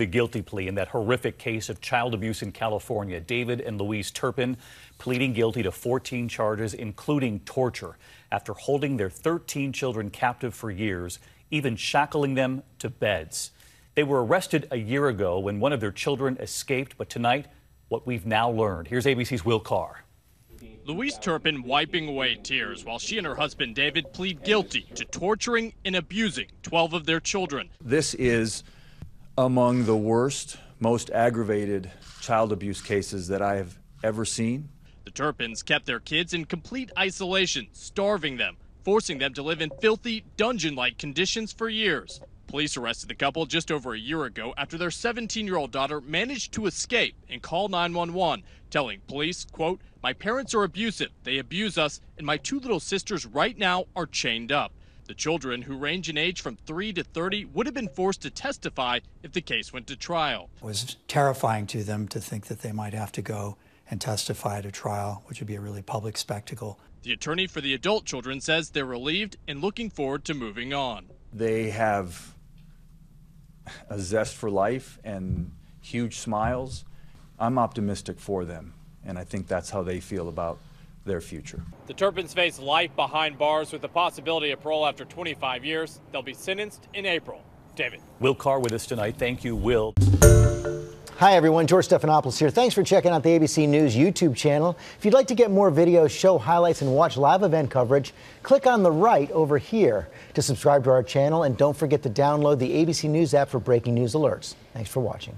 The guilty plea in that horrific case of child abuse in California. David and Louise Turpin pleading guilty to 14 charges, including torture, after holding their 13 children captive for years, even shackling them to beds. They were arrested a year ago when one of their children escaped, but tonight, what we've now learned. Here's ABC's Will Carr. Louise Turpin wiping away tears while she and her husband David plead guilty to torturing and abusing 12 of their children. This is among the worst, most aggravated child abuse cases that I have ever seen. The Turpins kept their kids in complete isolation, starving them, forcing them to live in filthy, dungeon like conditions for years. Police arrested the couple just over a year ago after their 17 year old daughter managed to escape and call 911, telling police, quote, My parents are abusive. They abuse us, and my two little sisters right now are chained up. The children, who range in age from 3 to 30, would have been forced to testify if the case went to trial. It was terrifying to them to think that they might have to go and testify at a trial, which would be a really public spectacle. The attorney for the adult children says they're relieved and looking forward to moving on. They have a zest for life and huge smiles. I'm optimistic for them, and I think that's how they feel about their future. The Turpins face life behind bars with the possibility of parole after 25 years. They'll be sentenced in April. David. Will Carr with us tonight. Thank you, Will. Hi, everyone. George Stephanopoulos here. Thanks for checking out the ABC News YouTube channel. If you'd like to get more videos, show highlights, and watch live event coverage, click on the right over here to subscribe to our channel. And don't forget to download the ABC News app for breaking news alerts. Thanks for watching.